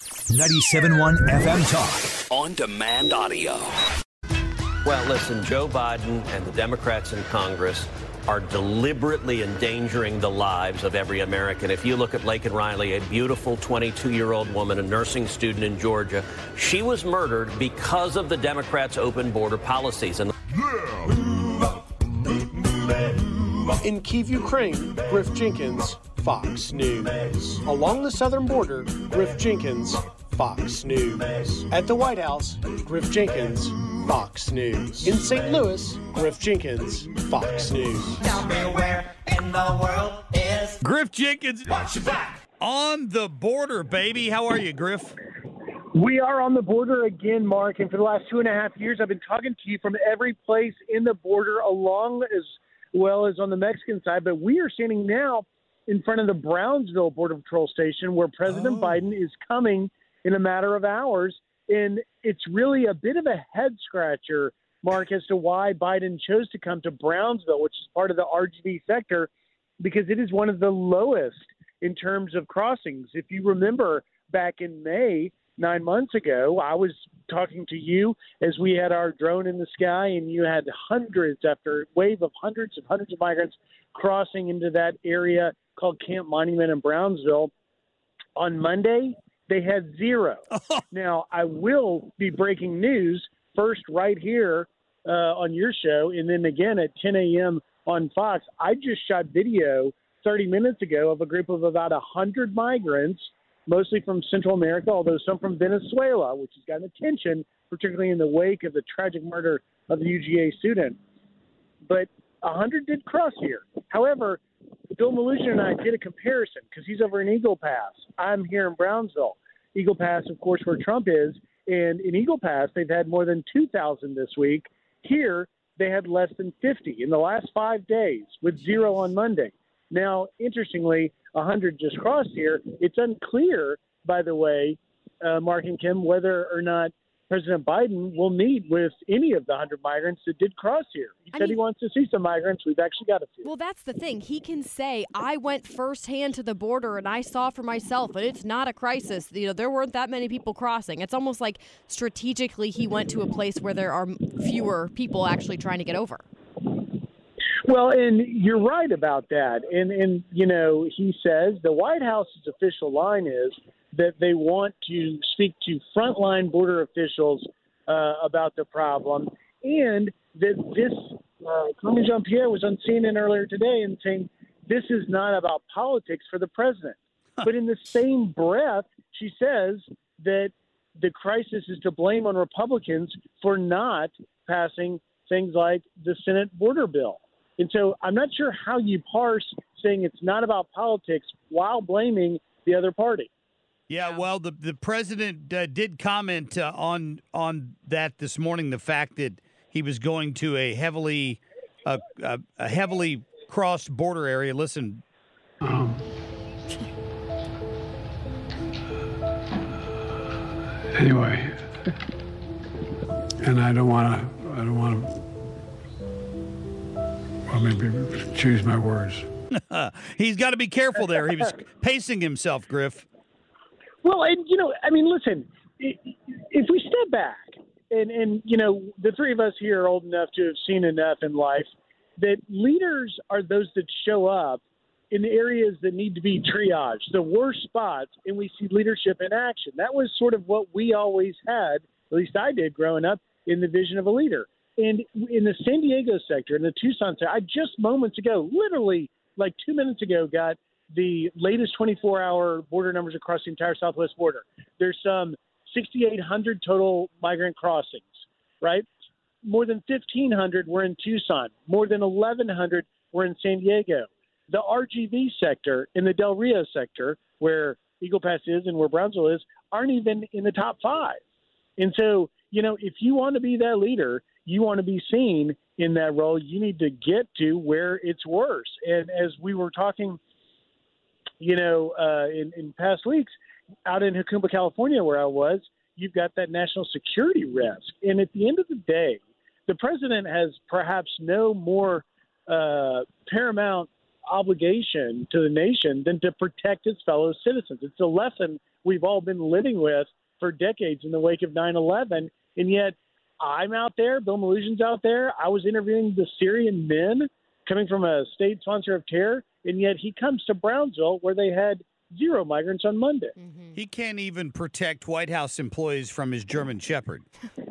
97.1 FM Talk. On demand audio. Well, listen, Joe Biden and the Democrats in Congress are deliberately endangering the lives of every American. If you look at Laken Riley, a beautiful 22 year old woman, a nursing student in Georgia, she was murdered because of the Democrats' open border policies. And In Kiev, Ukraine, Griff Jenkins, Fox News. Along the southern border, Griff Jenkins, Fox News. At the White House, Griff Jenkins, Fox News. In St. Louis, Griff Jenkins, Fox News. Tell me where in the world is. Griff Jenkins Watch your back. on the border, baby. How are you, Griff? We are on the border again, Marc, and for the last two and a half years, I've been talking to you from every place in the border, along as well as on the Mexican side. But we are standing now in front of the Brownsville Border Patrol station, where President Oh. Biden is coming in a matter of hours, and it's really a bit of a head scratcher, Marc, as to why Biden chose to come to Brownsville, which is part of the RGV sector, because it is one of the lowest in terms of crossings. If you remember back in May, nine months ago, I was talking to you as we had our drone in the sky, and you had hundreds after wave of hundreds of hundreds of migrants crossing into that area called Camp Monument in Brownsville. On Monday, they had zero. now, I will be breaking news first right here uh, on your show, and then again at 10 a.m. on Fox. I just shot video 30 minutes ago of a group of about 100 migrants, mostly from Central America, although some from Venezuela, which has gotten attention, particularly in the wake of the tragic murder of the UGA student. But 100 did cross here. However, Bill Melugin and I did a comparison because he's over in Eagle Pass. I'm here in Brownsville. Eagle Pass, of course, where Trump is. And in Eagle Pass, they've had more than 2,000 this week. Here, they had less than 50 in the last five days, with zero on Monday. Now, interestingly, 100 just crossed here. It's unclear, by the way, uh, Marc and Kim, whether or not President Biden will meet with any of the 100 migrants that did cross here. He I said he wants to see some migrants. We've actually got a few. Well, that's the thing. He can say, I went firsthand to the border and I saw for myself, and it's not a crisis. You know, there weren't that many people crossing. It's almost like strategically he went to a place where there are fewer people actually trying to get over. Well, and you're right about that. And and you know, he says the White House's official line is that they want to speak to frontline border officials uh, about the problem, and that this uh, Jean Pierre was on CNN earlier today and saying this is not about politics for the president. but in the same breath, she says that the crisis is to blame on Republicans for not passing things like the Senate border bill. And so I'm not sure how you parse saying it's not about politics while blaming the other party. Yeah, well, the the president uh, did comment uh, on on that this morning. The fact that he was going to a heavily uh, uh, a heavily crossed border area. Listen, Um, anyway, and I don't want to. I don't want to. Well, maybe choose my words. he's got to be careful there. He was pacing himself, Griff. Well, and you know, I mean, listen, if we step back, and and you know, the three of us here are old enough to have seen enough in life that leaders are those that show up in the areas that need to be triaged, the worst spots, and we see leadership in action. That was sort of what we always had, at least I did growing up, in the vision of a leader. And in the San Diego sector, in the Tucson sector, I just moments ago, literally like two minutes ago, got the latest 24 hour border numbers across the entire southwest border. There's some 6,800 total migrant crossings, right? More than 1,500 were in Tucson, more than 1,100 were in San Diego. The RGV sector in the Del Rio sector, where Eagle Pass is and where Brownsville is, aren't even in the top five. And so, you know, if you want to be that leader, you want to be seen in that role, you need to get to where it's worse. And as we were talking, you know, uh, in, in past weeks, out in Jacumba, California, where I was, you've got that national security risk. And at the end of the day, the president has perhaps no more uh, paramount obligation to the nation than to protect his fellow citizens. It's a lesson we've all been living with for decades in the wake of 9 11. And yet, I'm out there, Bill Melugin's out there. I was interviewing the Syrian men coming from a state sponsor of terror, and yet he comes to Brownsville where they had zero migrants on Monday. He can't even protect White House employees from his German Shepherd.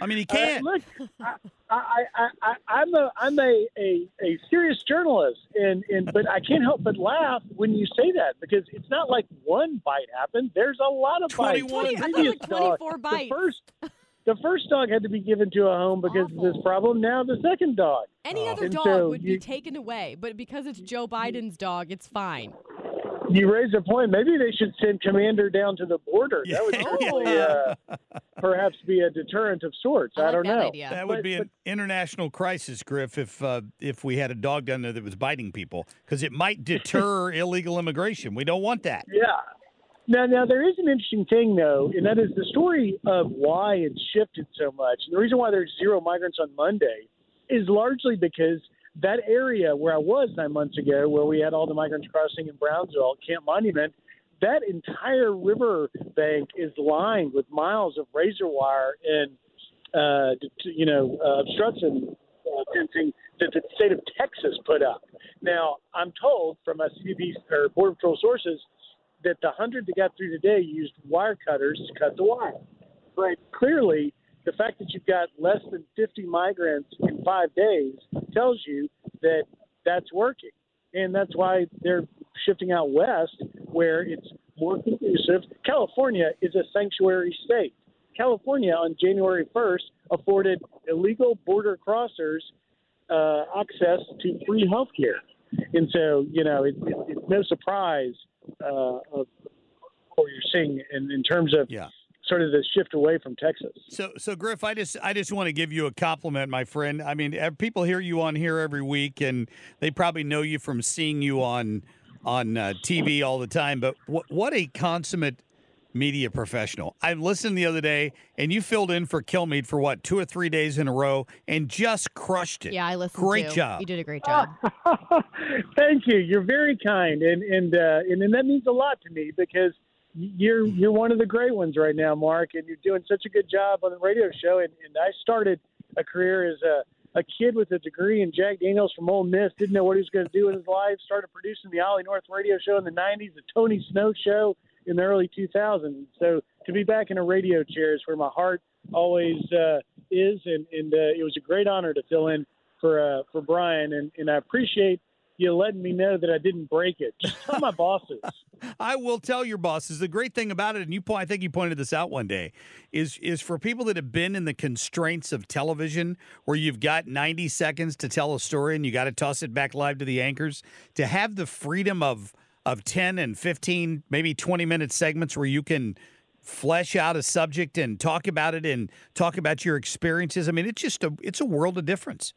I mean, he can't. Uh, look, I, I, I, I, I'm a I'm a, a, a serious journalist, and, and but I can't help but laugh when you say that because it's not like one bite happened. There's a lot of bites. 21. I thought Previous like dog- 24 bites. The first, the first dog had to be given to a home because of this problem. Now the second dog. Any other And dog so would you- be taken away, but because it's Joe Biden's dog, it's fine. You raise a point. Maybe they should send Commander down to the border. That would certainly uh, perhaps be a deterrent of sorts. I, don't know. That would be an international crisis, Griff, if uh, if we had a dog down there that was biting people, because it might deter illegal immigration. We don't want that. Yeah. Now, now there is an interesting thing though, and that is the story of why it's shifted so much. And the reason why there's zero migrants on Monday is largely because that area where I was nine months ago, where we had all the migrants crossing in Brownsville, Camp Monument, that entire river bank is lined with miles of razor wire and uh, you know uh, obstruction uh, fencing that the state of Texas put up. Now, I'm told from a CBP or Border Patrol sources that the hundred that got through today used wire cutters to cut the wire. But clearly, the fact that you've got less than 50 migrants in five days tells you that that's working. And that's why they're shifting out west where it's more conducive. California is a sanctuary state. California on January 1st afforded illegal border crossers uh, access to free health care. And so, you know, it, it, it's no surprise uh, of what you're seeing in, in terms of Yeah. sort of the shift away from Texas. So, so Griff, I just, I just want to give you a compliment, my friend. I mean, people hear you on here every week, and they probably know you from seeing you on, on uh, TV all the time. But what, what a consummate media professional! I listened the other day, and you filled in for Kilmeade for what two or three days in a row, and just crushed it. Yeah, I listened. Great too. job. You did a great job. Thank you. You're very kind, and and uh, and, and that means a lot to me because you're you're one of the great ones right now, Marc, and you're doing such a good job on the radio show. And, and I started a career as a a kid with a degree in Jack Daniels from Ole Miss, didn't know what he was going to do in his life. Started producing the Ollie North radio show in the '90s, the Tony Snow show in the early 2000s. So to be back in a radio chair is where my heart always uh, is, and and uh, it was a great honor to fill in for uh, for Brian, and and I appreciate you letting me know that I didn't break it. Just tell my bosses. I will tell your bosses. The great thing about it, and you point, I think you pointed this out one day, is is for people that have been in the constraints of television, where you've got ninety seconds to tell a story and you got to toss it back live to the anchors, to have the freedom of of ten and fifteen, maybe twenty minute segments where you can flesh out a subject and talk about it and talk about your experiences. I mean, it's just a it's a world of difference.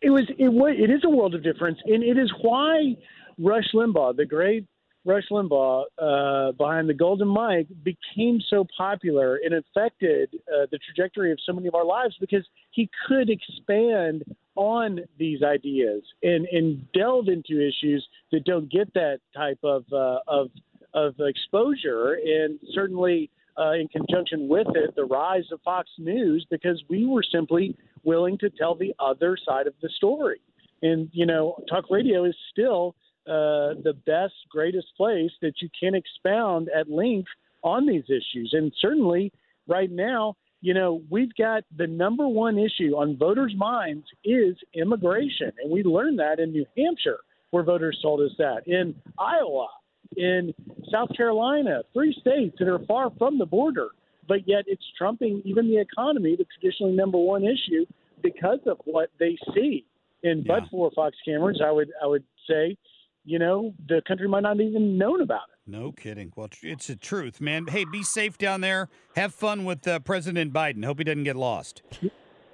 It was it was it is a world of difference, and it is why Rush Limbaugh, the great Rush Limbaugh, uh, behind the Golden Mike, became so popular and affected uh, the trajectory of so many of our lives because he could expand on these ideas and and delve into issues that don't get that type of uh, of of exposure, and certainly. Uh, in conjunction with it, the rise of Fox News, because we were simply willing to tell the other side of the story. And you know, talk radio is still uh, the best, greatest place that you can expound at length on these issues. And certainly, right now, you know, we've got the number one issue on voters' minds is immigration, and we learned that in New Hampshire, where voters told us that in Iowa, in South Carolina, three states that are far from the border, but yet it's trumping even the economy, the traditionally number one issue, because of what they see. And but for Fox cameras, I would I would say, you know, the country might not even known about it. No kidding. Well, it's the truth, man. Hey, be safe down there. Have fun with uh, President Biden. Hope he doesn't get lost.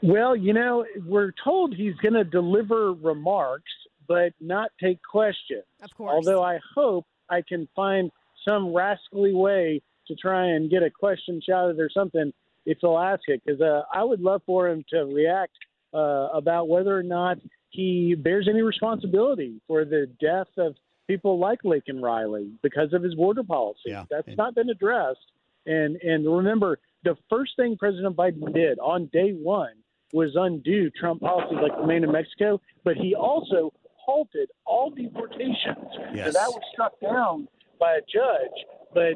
Well, you know, we're told he's going to deliver remarks, but not take questions. Of course. Although I hope I can find some rascally way to try and get a question shouted or something if he'll ask it, because uh, I would love for him to react uh, about whether or not he bears any responsibility for the death of people like Laken Riley because of his border policy. That's not been addressed. And and remember, the first thing President Biden did on day one was undo Trump policies like remain in Mexico, but he also halted all deportations. Yes. So that was struck down by a judge. But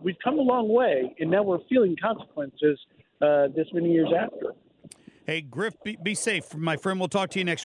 we've come a long way, and now we're feeling consequences uh, this many years after. Hey, Griff, be, be safe, my friend. We'll talk to you next.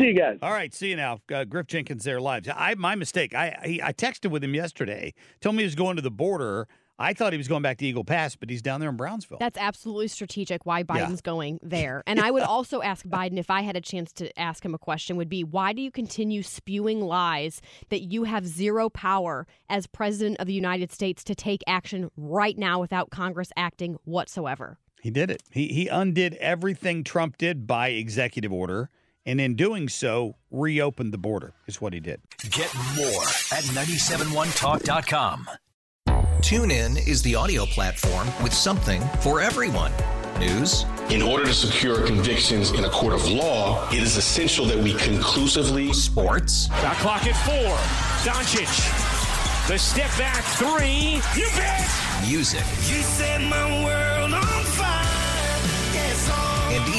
Week. See you guys. All right, see you now. Uh, Griff Jenkins there live. I my mistake. I he, I texted with him yesterday. Told me he was going to the border. I thought he was going back to Eagle Pass, but he's down there in Brownsville. That's absolutely strategic why Yeah. Biden's going there. And I would also ask Biden if I had a chance to ask him a question would be why do you continue spewing lies that you have zero power as president of the United States to take action right now without Congress acting whatsoever? He did it. He he undid everything Trump did by executive order, and in doing so, reopened the border. Is what he did. Get more at 971talk.com. TuneIn is the audio platform with something for everyone. News, In order to secure convictions in a court of law, it is essential that we conclusively. sports, Shot clock at four. Doncic. The step back three. You bet. music, You set my world